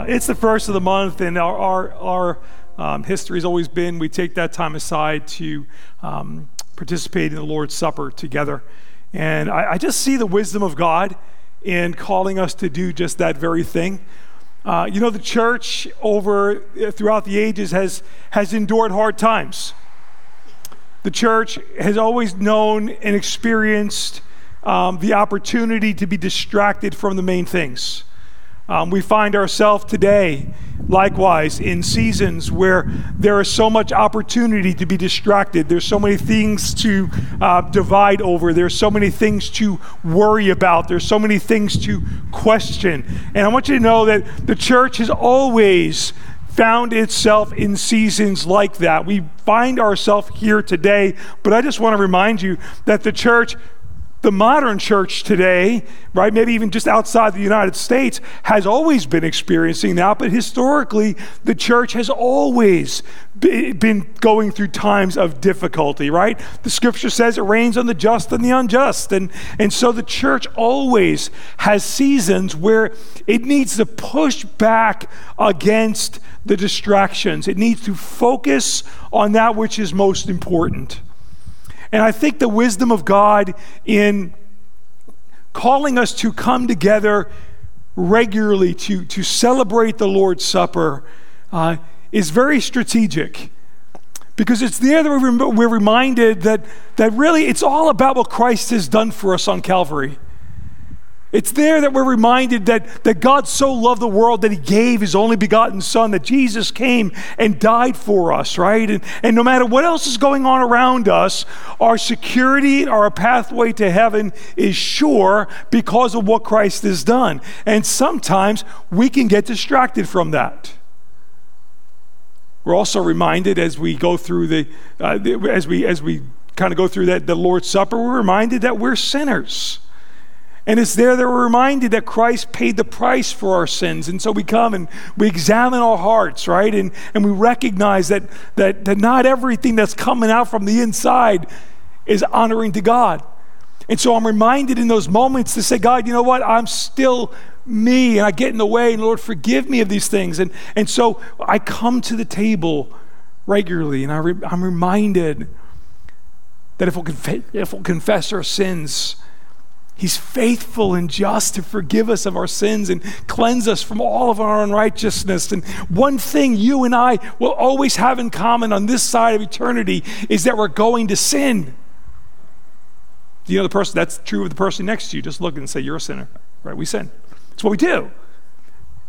Uh, it's the first of the month, and our, our, our um, history has always been we take that time aside to um, participate in the Lord's Supper together. And I, I, just see the wisdom of God in calling us to do just that very thing. Uh, you know, the church over uh, throughout the ages has, has endured hard times. The church has always known and experienced um, the opportunity to be distracted from the main things. Um, we find ourselves today, likewise, in seasons where there is so much opportunity to be distracted. There's so many things to uh, divide over. There's so many things to worry about. There's so many things to question. And I want you to know that the church has always found itself in seasons like that. We find ourselves here today, but I just want to remind you that the church the modern church today, right, maybe even just outside the United States, has always been experiencing that, but historically, the church has always been going through times of difficulty, right? The scripture says it rains on the just and the unjust. And, and so the church always has seasons where it needs to push back against the distractions, it needs to focus on that which is most important. And I think the wisdom of God in calling us to come together regularly to, to celebrate the Lord's Supper uh, is very strategic. Because it's there that we're reminded that, that really it's all about what Christ has done for us on Calvary. It's there that we're reminded that, that God so loved the world that he gave his only begotten Son, that Jesus came and died for us, right? And, and no matter what else is going on around us, our security, our pathway to heaven is sure because of what Christ has done. And sometimes we can get distracted from that. We're also reminded as we go through the, uh, as we, as we kind of go through that, the Lord's Supper, we're reminded that we're sinners and it's there that we're reminded that Christ paid the price for our sins. And so we come and we examine our hearts, right? And, and we recognize that, that, that not everything that's coming out from the inside is honoring to God. And so I'm reminded in those moments to say, God, you know what? I'm still me and I get in the way, and Lord, forgive me of these things. And, and so I come to the table regularly and I I'm reminded that if we'll, conf- if we'll confess our sins, He's faithful and just to forgive us of our sins and cleanse us from all of our unrighteousness. And one thing you and I will always have in common on this side of eternity is that we're going to sin. You know the person that's true of the person next to you? Just look and say, You're a sinner. Right? We sin. That's what we do.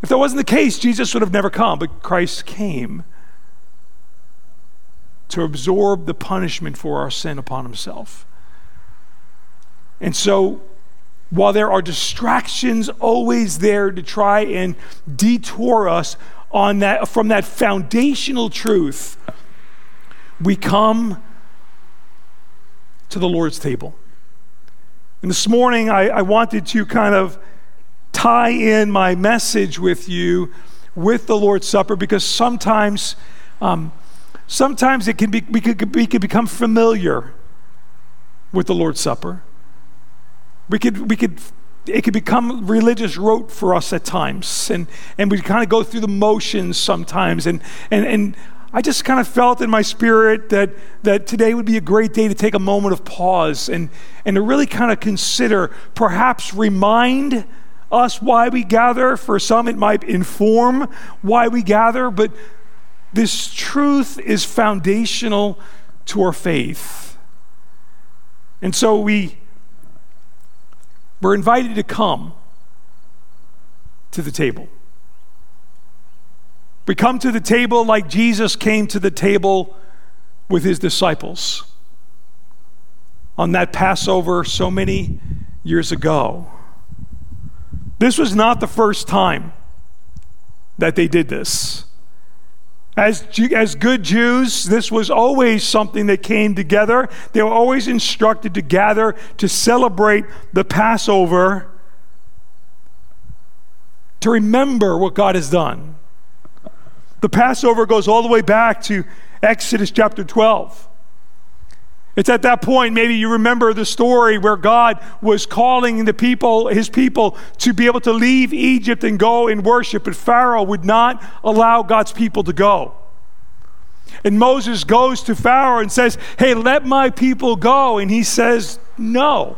If that wasn't the case, Jesus would have never come, but Christ came to absorb the punishment for our sin upon himself. And so while there are distractions always there to try and detour us on that, from that foundational truth, we come to the Lord's table. And this morning, I, I wanted to kind of tie in my message with you with the Lord's Supper because sometimes, um, sometimes it can be, we, could, we could become familiar with the Lord's Supper. We could, we could, it could become religious rote for us at times. And, and we kind of go through the motions sometimes. And, and, and I just kind of felt in my spirit that, that today would be a great day to take a moment of pause and, and to really kind of consider, perhaps remind us why we gather. For some, it might inform why we gather, but this truth is foundational to our faith. And so we we're invited to come to the table. We come to the table like Jesus came to the table with his disciples on that Passover so many years ago. This was not the first time that they did this. As, as good Jews, this was always something that came together. They were always instructed to gather to celebrate the Passover, to remember what God has done. The Passover goes all the way back to Exodus chapter 12. It's at that point, maybe you remember the story where God was calling the people, his people, to be able to leave Egypt and go and worship, but Pharaoh would not allow God's people to go. And Moses goes to Pharaoh and says, Hey, let my people go. And he says, No.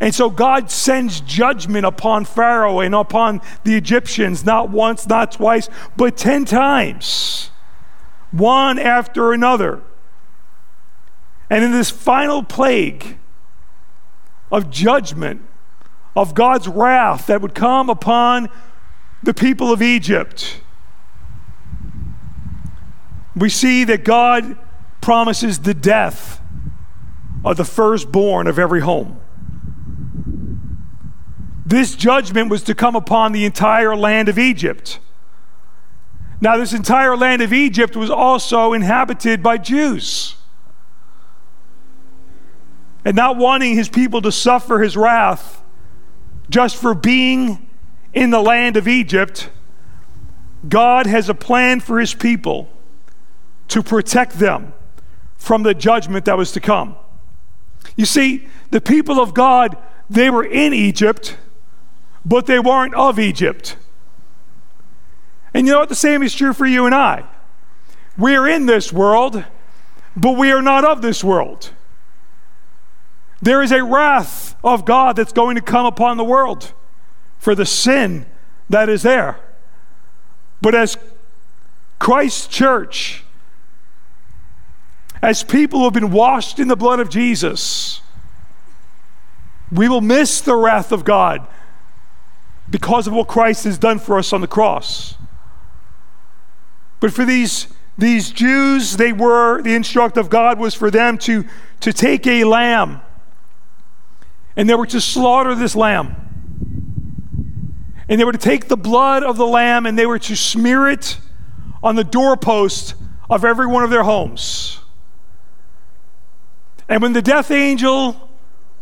And so God sends judgment upon Pharaoh and upon the Egyptians, not once, not twice, but 10 times, one after another. And in this final plague of judgment, of God's wrath that would come upon the people of Egypt, we see that God promises the death of the firstborn of every home. This judgment was to come upon the entire land of Egypt. Now, this entire land of Egypt was also inhabited by Jews. And not wanting his people to suffer his wrath just for being in the land of Egypt, God has a plan for his people to protect them from the judgment that was to come. You see, the people of God, they were in Egypt, but they weren't of Egypt. And you know what? The same is true for you and I. We are in this world, but we are not of this world. There is a wrath of God that's going to come upon the world for the sin that is there. But as Christ's church, as people who have been washed in the blood of Jesus, we will miss the wrath of God because of what Christ has done for us on the cross. But for these, these Jews, they were, the instruct of God was for them to, to take a lamb and they were to slaughter this lamb. And they were to take the blood of the lamb and they were to smear it on the doorpost of every one of their homes. And when the death angel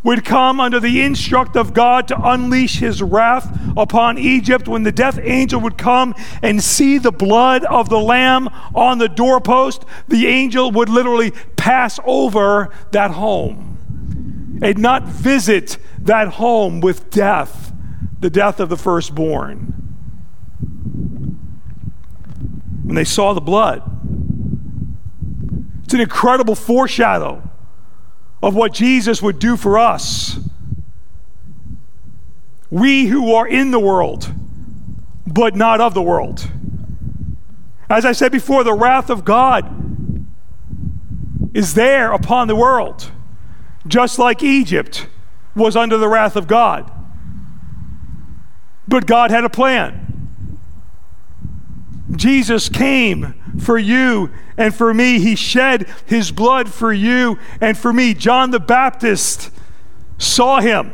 would come under the instruct of God to unleash his wrath upon Egypt, when the death angel would come and see the blood of the lamb on the doorpost, the angel would literally pass over that home and not visit that home with death, the death of the firstborn. When they saw the blood, it's an incredible foreshadow of what Jesus would do for us. We who are in the world, but not of the world. As I said before, the wrath of God is there upon the world, just like Egypt was under the wrath of God. But God had a plan. Jesus came for you and for me. He shed his blood for you and for me. John the Baptist saw him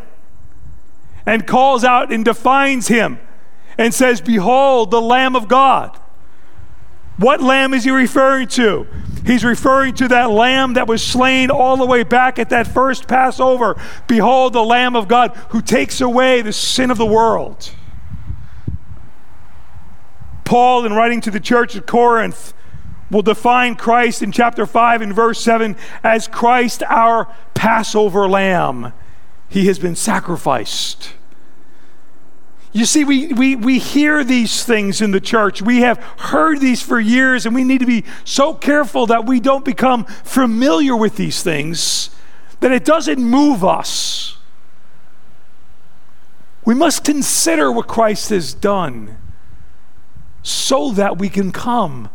and calls out and defines him and says, Behold, the Lamb of God. What lamb is he referring to? He's referring to that lamb that was slain all the way back at that first Passover. Behold, the Lamb of God who takes away the sin of the world. Paul, in writing to the church at Corinth, will define Christ in chapter 5 and verse 7 as Christ, our Passover lamb. He has been sacrificed. You see, we, we, we hear these things in the church. We have heard these for years, and we need to be so careful that we don't become familiar with these things, that it doesn't move us. We must consider what Christ has done so that we can come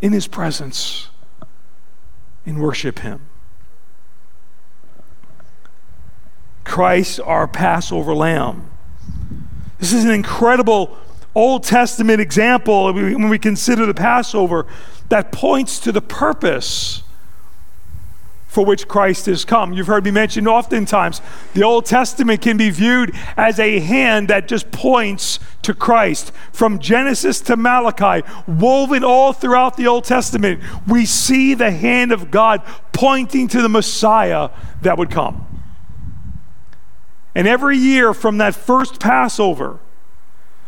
in His presence and worship Him. Christ, our Passover lamb. This is an incredible Old Testament example when we consider the Passover that points to the purpose for which Christ has come. You've heard me mention oftentimes the Old Testament can be viewed as a hand that just points to Christ. From Genesis to Malachi, woven all throughout the Old Testament, we see the hand of God pointing to the Messiah that would come. And every year from that first Passover,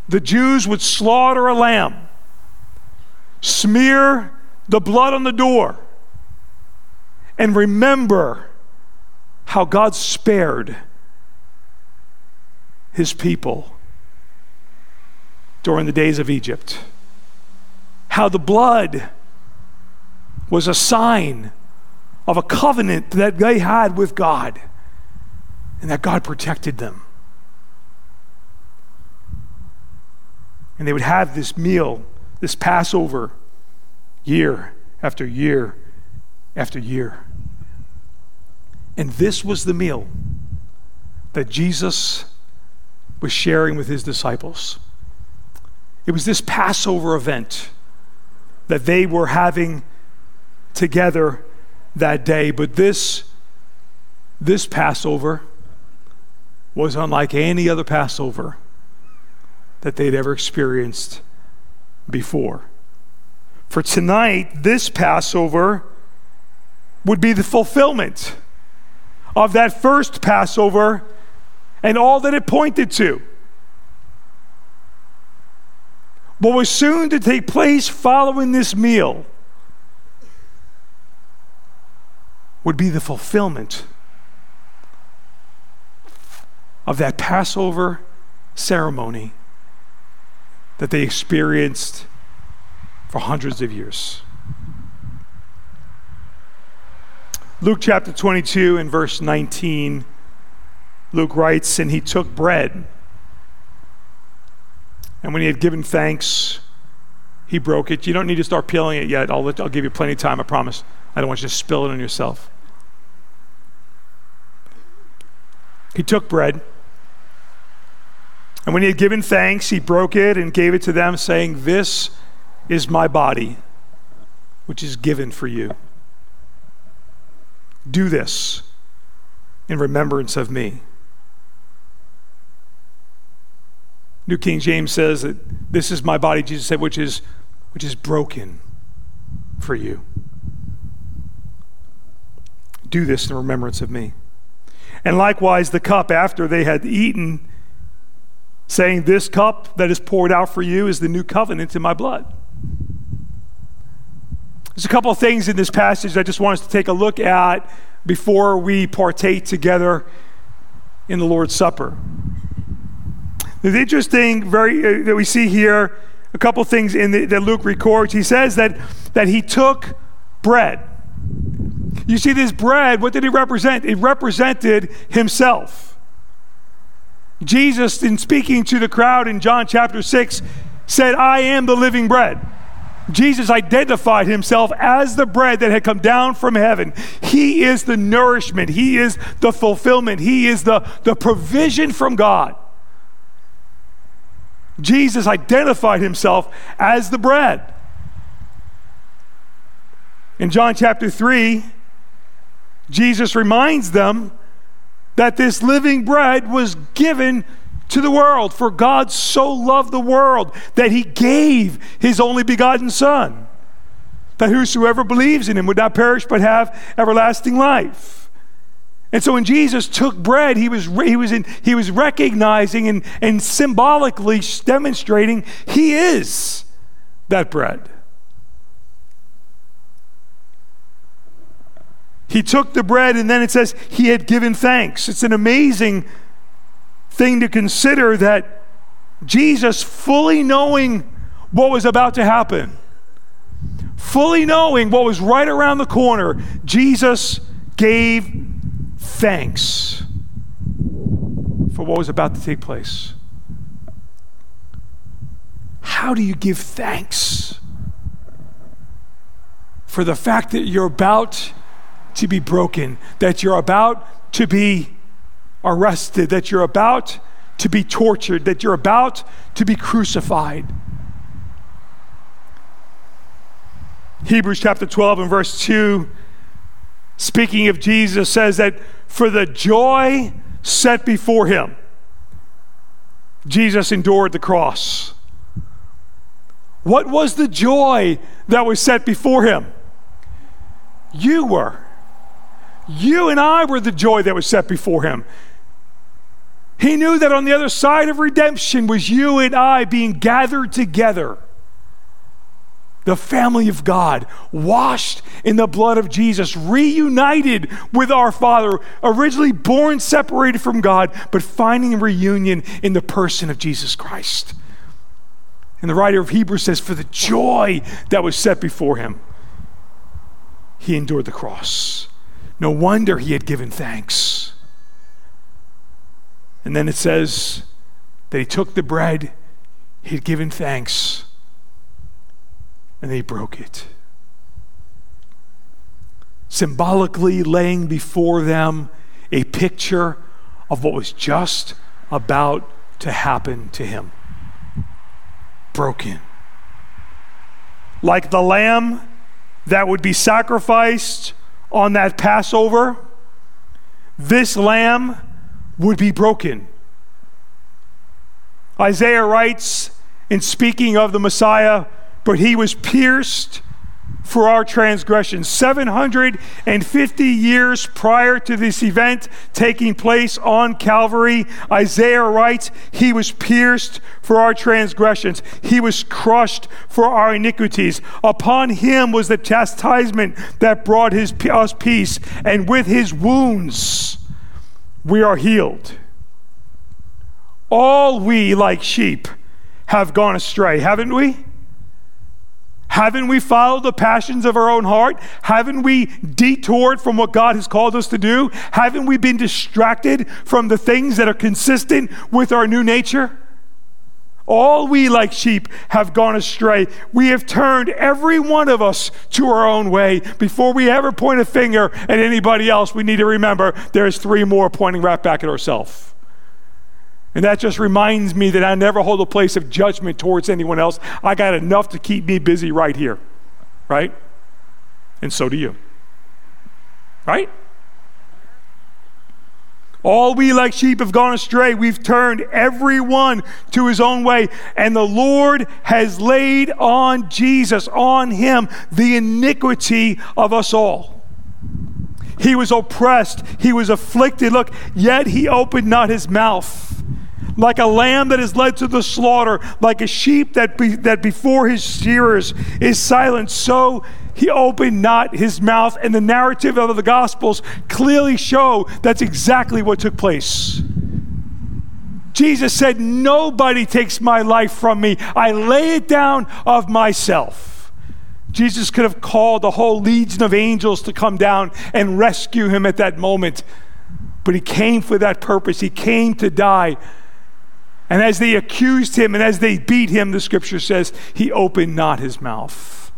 the Jews would slaughter a lamb, smear the blood on the door and remember how God spared his people during the days of Egypt. How the blood was a sign of a covenant that they had with God and that God protected them. And they would have this meal, this Passover, year after year after year. And this was the meal that Jesus was sharing with his disciples. It was this Passover event that they were having together that day. But this, this Passover was unlike any other Passover that they'd ever experienced before. For tonight, this Passover would be the fulfillment of that first Passover and all that it pointed to. What was soon to take place following this meal would be the fulfillment of that Passover ceremony that they experienced for hundreds of years. Luke chapter 22 and verse 19, Luke writes, And he took bread, and when he had given thanks, he broke it. You don't need to start peeling it yet. I'll, let, I'll give you plenty of time, I promise. I don't want you to spill it on yourself. He took bread. And when he had given thanks, he broke it and gave it to them, saying, This is my body, which is given for you. Do this in remembrance of me. New King James says that this is my body, Jesus said, which is, which is broken for you. Do this in remembrance of me. And likewise, the cup after they had eaten, saying, This cup that is poured out for you is the new covenant in my blood. There's a couple of things in this passage I just want us to take a look at before we partake together in the Lord's Supper. The interesting very uh, that we see here, a couple of things in the, that Luke records. He says that that he took bread. You see, this bread, what did it represent? It represented himself. Jesus, in speaking to the crowd in John chapter 6, said, I am the living bread. Jesus identified himself as the bread that had come down from heaven. He is the nourishment, He is the fulfillment, He is the, the provision from God. Jesus identified himself as the bread. In John chapter 3, Jesus reminds them that this living bread was given to the world. For God so loved the world that he gave his only begotten Son, that whosoever believes in him would not perish but have everlasting life. And so when Jesus took bread, he was, he was, in, he was recognizing and, and symbolically demonstrating he is that bread. He took the bread and then it says he had given thanks. It's an amazing thing to consider that Jesus, fully knowing what was about to happen, fully knowing what was right around the corner, Jesus gave thanks for what was about to take place. How do you give thanks for the fact that you're about to be broken, that you're about to be arrested, that you're about to be tortured, that you're about to be crucified. Hebrews chapter 12 and verse 2, speaking of Jesus, says that for the joy set before him, Jesus endured the cross. What was the joy that was set before him? You were. You and I were the joy that was set before him. He knew that on the other side of redemption was you and I being gathered together. the family of God, washed in the blood of Jesus, reunited with our Father, originally born separated from God, but finding reunion in the person of Jesus Christ. And the writer of Hebrews says, For the joy that was set before him, he endured the cross. No wonder he had given thanks. And then it says that he took the bread, he had given thanks and they broke it. Symbolically laying before them a picture of what was just about to happen to him. Broken. Like the lamb that would be sacrificed on that Passover, this lamb would be broken. Isaiah writes in speaking of the Messiah, but he was pierced for our transgressions. 750 years prior to this event taking place on Calvary, Isaiah writes, He was pierced for our transgressions, He was crushed for our iniquities. Upon Him was the chastisement that brought his, us peace, and with His wounds we are healed. All we, like sheep, have gone astray, haven't we? Haven't we followed the passions of our own heart? Haven't we detoured from what God has called us to do? Haven't we been distracted from the things that are consistent with our new nature? All we, like sheep, have gone astray. We have turned every one of us to our own way. Before we ever point a finger at anybody else, we need to remember there's three more pointing right back at ourselves. And that just reminds me that I never hold a place of judgment towards anyone else. I got enough to keep me busy right here, right? And so do you, right? All we like sheep have gone astray. We've turned everyone to his own way. And the Lord has laid on Jesus, on him, the iniquity of us all. He was oppressed, he was afflicted. Look, yet he opened not his mouth like a lamb that is led to the slaughter, like a sheep that, be, that before his shearers is silent, so he opened not his mouth. And the narrative of the Gospels clearly show that's exactly what took place. Jesus said, Nobody takes my life from me. I lay it down of myself. Jesus could have called a whole legion of angels to come down and rescue him at that moment. But he came for that purpose. He came to die and as they accused him and as they beat him, the scripture says, he opened not his mouth.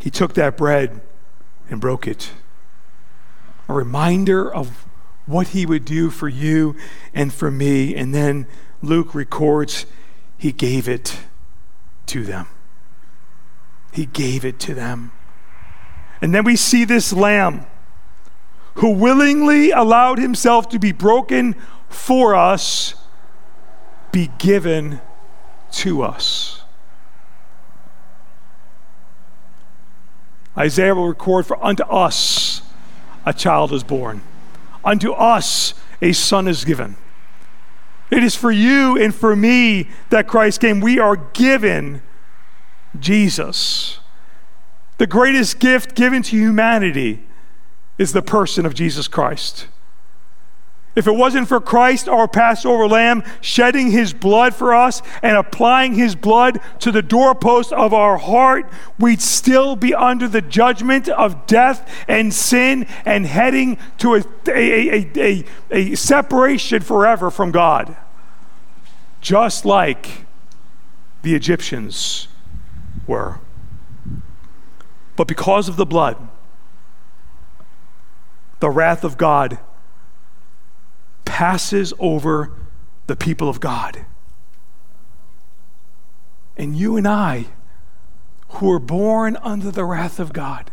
He took that bread and broke it. A reminder of what he would do for you and for me. And then Luke records, he gave it to them. He gave it to them. And then we see this lamb who willingly allowed himself to be broken for us, be given to us. Isaiah will record, For unto us a child is born, unto us a son is given. It is for you and for me that Christ came. We are given Jesus. The greatest gift given to humanity is the person of Jesus Christ. If it wasn't for Christ, our Passover lamb, shedding his blood for us and applying his blood to the doorpost of our heart, we'd still be under the judgment of death and sin and heading to a, a, a, a, separation forever from God. Just like the Egyptians were. But because of the blood, the wrath of God passes over the people of God. And you and I, who are born under the wrath of God,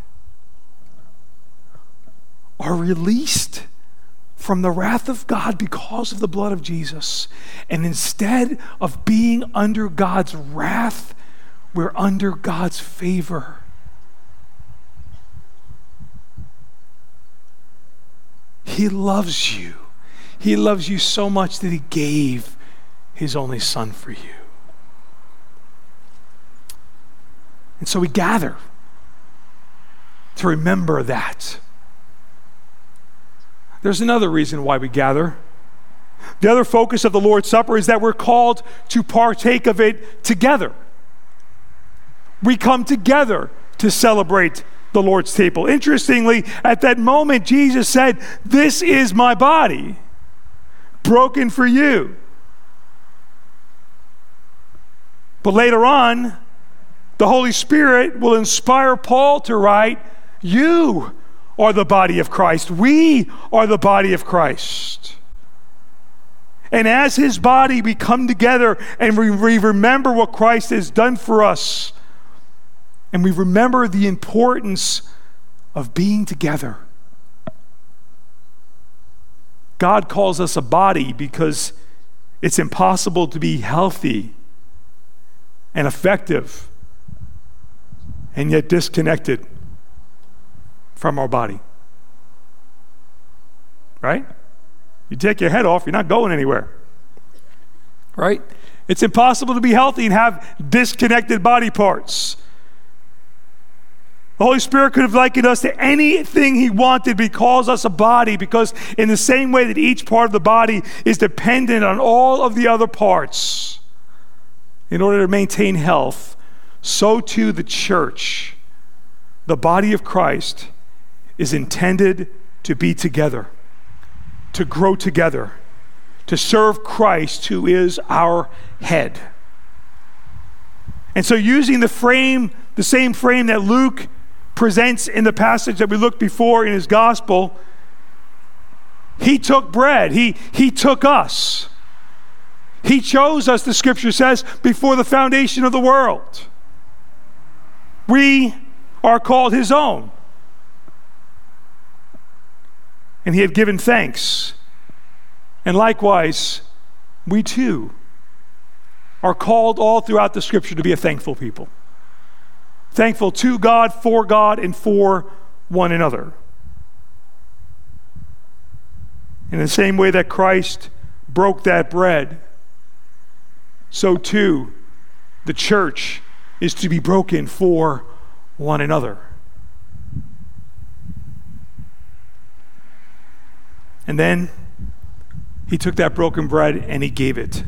are released from the wrath of God because of the blood of Jesus. And instead of being under God's wrath, we're under God's favor. He loves you. He loves you so much that He gave his only Son for you. And so we gather to remember that. There's another reason why we gather. The other focus of the Lord's Supper is that we're called to partake of it together. We come together to celebrate the Lord's table. Interestingly, at that moment, Jesus said, This is my body, broken for you. But later on, the Holy Spirit will inspire Paul to write, You are the body of Christ. We are the body of Christ. And as his body, we come together and we remember what Christ has done for us. And we remember the importance of being together. God calls us a body because it's impossible to be healthy and effective and yet disconnected from our body. Right? You take your head off, you're not going anywhere. Right? It's impossible to be healthy and have disconnected body parts. The Holy Spirit could have likened us to anything He wanted, but He calls us a body because, in the same way that each part of the body is dependent on all of the other parts in order to maintain health, so too the church, the body of Christ, is intended to be together to grow together, to serve Christ, who is our head. And so, using the frame, the same frame that Luke presents in the passage that we looked before in his gospel, he took bread, he, he took us. He chose us, the scripture says, before the foundation of the world. We are called his own and he had given thanks. And likewise, we too are called all throughout the scripture to be a thankful people. Thankful to God, for God, and for one another. In the same way that Christ broke that bread, so too the church is to be broken for one another. And then he took that broken bread and he gave it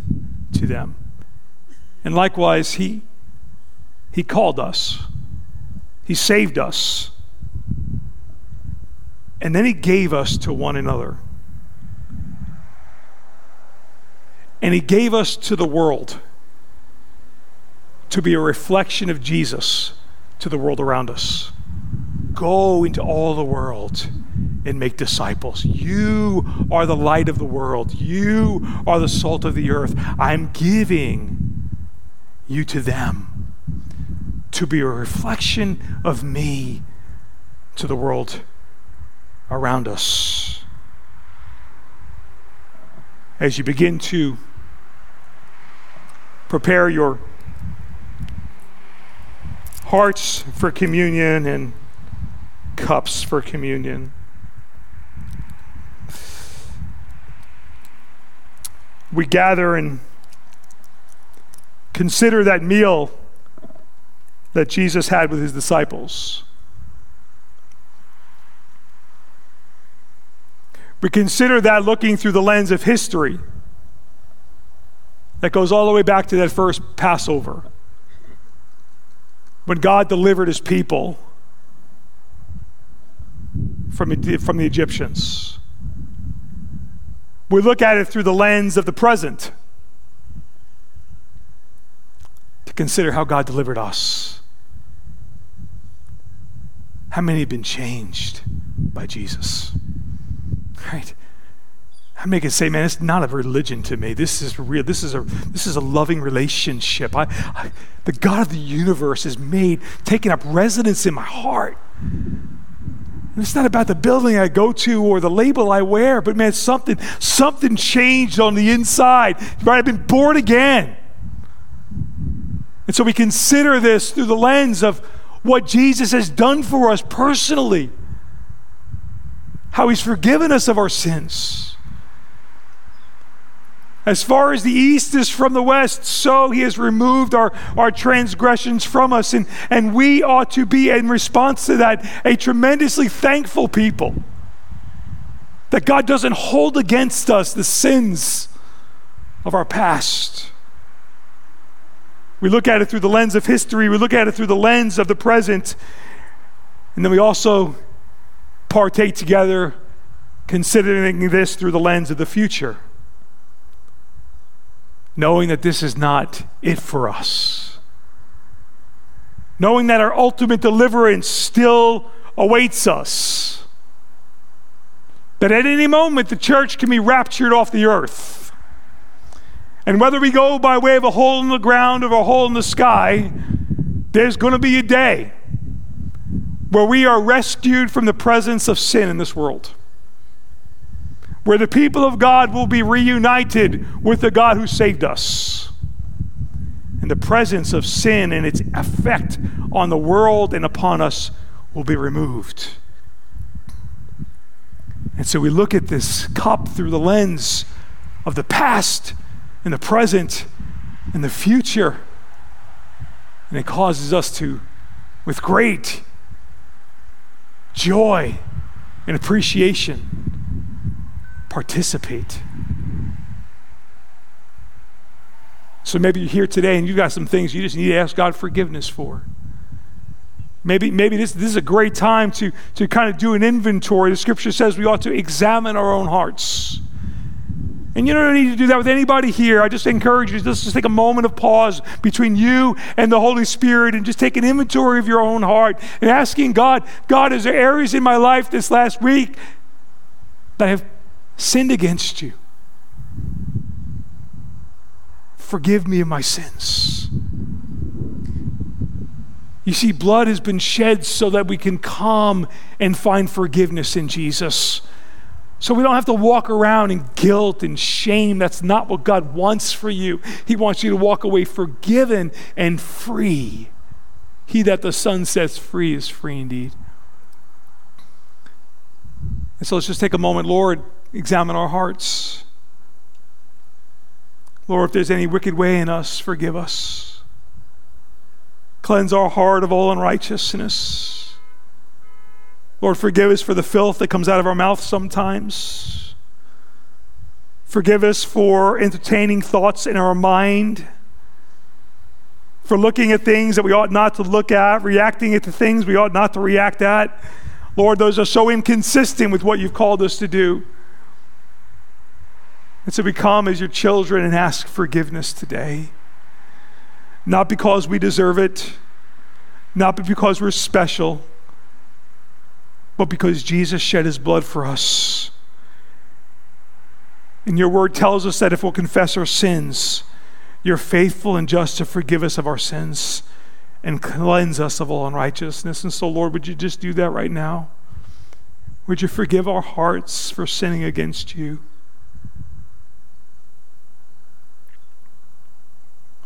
to them. And likewise, he, he called us, he saved us, and then he gave us to one another. And he gave us to the world to be a reflection of Jesus to the world around us. Go into all the world and make disciples. You are the light of the world. You are the salt of the earth. I'm giving you to them to be a reflection of me to the world around us. As you begin to prepare your hearts for communion and cups for communion. we gather and consider that meal that Jesus had with his disciples. We consider that looking through the lens of history that goes all the way back to that first Passover when God delivered his people from, from the Egyptians. We look at it through the lens of the present to consider how God delivered us. How many have been changed by Jesus? Right? I make it say, man, it's not a religion to me. This is real. This is a this is a loving relationship. I, I the God of the universe has made, taken up residence in my heart. And it's not about the building I go to or the label I wear, but man, something, something changed on the inside. Right? I've been born again. And so we consider this through the lens of what Jesus has done for us personally, how he's forgiven us of our sins. As far as the east is from the west, so he has removed our, our transgressions from us. And, and we ought to be, in response to that, a tremendously thankful people. That God doesn't hold against us the sins of our past. We look at it through the lens of history, we look at it through the lens of the present, and then we also partake together considering this through the lens of the future knowing that this is not it for us. Knowing that our ultimate deliverance still awaits us. That at any moment the church can be raptured off the earth. And whether we go by way of a hole in the ground or a hole in the sky, there's going to be a day where we are rescued from the presence of sin in this world where the people of God will be reunited with the God who saved us. And the presence of sin and its effect on the world and upon us will be removed. And so we look at this cup through the lens of the past and the present in the future. And it causes us to, with great joy and appreciation, participate. So maybe you're here today and you've got some things you just need to ask God forgiveness for. Maybe, maybe this, this is a great time to, to kind of do an inventory. The scripture says we ought to examine our own hearts. And you don't need to do that with anybody here. I just encourage you to just take a moment of pause between you and the Holy Spirit and just take an inventory of your own heart and asking God, God, is there areas in my life this last week that I have sinned against you. Forgive me of my sins. You see, blood has been shed so that we can come and find forgiveness in Jesus. So we don't have to walk around in guilt and shame. That's not what God wants for you. He wants you to walk away forgiven and free. He that the Son sets free is free indeed. And so let's just take a moment, Lord examine our hearts. Lord, if there's any wicked way in us, forgive us. Cleanse our heart of all unrighteousness. Lord, forgive us for the filth that comes out of our mouth sometimes. Forgive us for entertaining thoughts in our mind, for looking at things that we ought not to look at, reacting to things we ought not to react at. Lord, those are so inconsistent with what you've called us to do. And so we come as your children and ask forgiveness today. Not because we deserve it, not because we're special, but because Jesus shed his blood for us. And your word tells us that if we'll confess our sins, you're faithful and just to forgive us of our sins and cleanse us of all unrighteousness. And so, Lord, would you just do that right now? Would you forgive our hearts for sinning against you?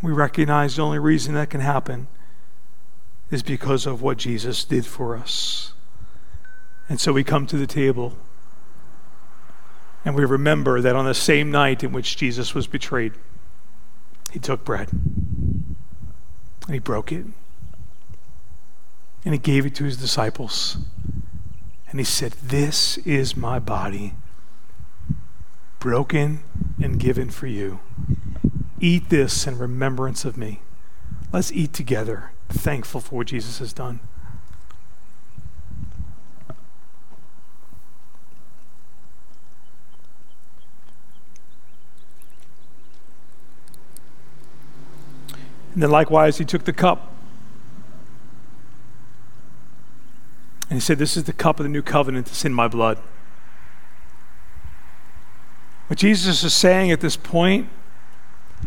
we recognize the only reason that can happen is because of what Jesus did for us. And so we come to the table and we remember that on the same night in which Jesus was betrayed, he took bread and he broke it and he gave it to his disciples. And he said, This is my body, broken and given for you. Eat this in remembrance of me. Let's eat together, thankful for what Jesus has done. And then likewise, he took the cup. And he said, This is the cup of the new covenant that's in my blood. What Jesus is saying at this point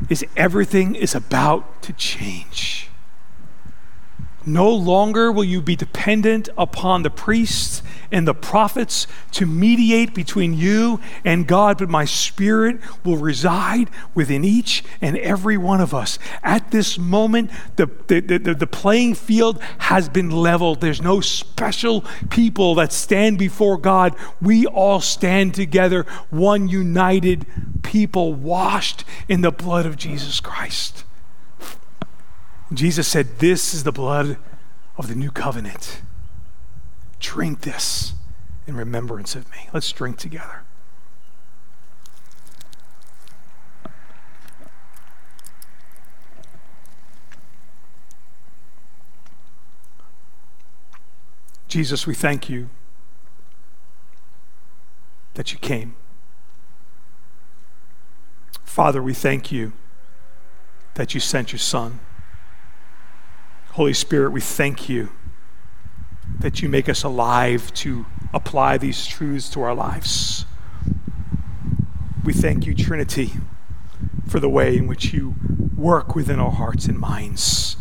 is everything is about to change. No longer will you be dependent upon the priests and the prophets to mediate between you and God, but my spirit will reside within each and every one of us. At this moment, the, the, the, the playing field has been leveled. There's no special people that stand before God. We all stand together, one united people washed in the blood of Jesus Christ. Jesus said, This is the blood of the new covenant. Drink this in remembrance of me. Let's drink together. Jesus, we thank you that you came. Father, we thank you that you sent your Son. Holy Spirit, we thank you that you make us alive to apply these truths to our lives. We thank you, Trinity, for the way in which you work within our hearts and minds.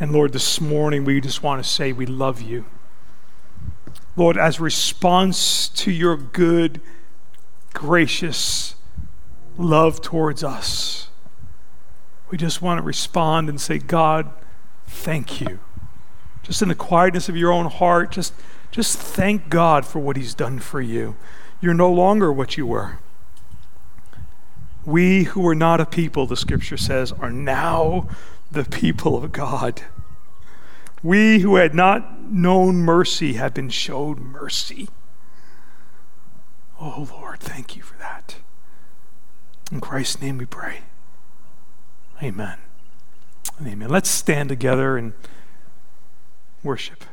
And Lord, this morning we just want to say we love you. Lord, as response to your good, gracious love towards us, we just want to respond and say, God, thank you. Just in the quietness of your own heart, just, just thank God for what He's done for you. You're no longer what you were. We who were not a people, the scripture says, are now the people of God. We who had not known mercy have been showed mercy. Oh Lord, thank you for that. In Christ's name we pray. Amen. Amen. Let's stand together and worship.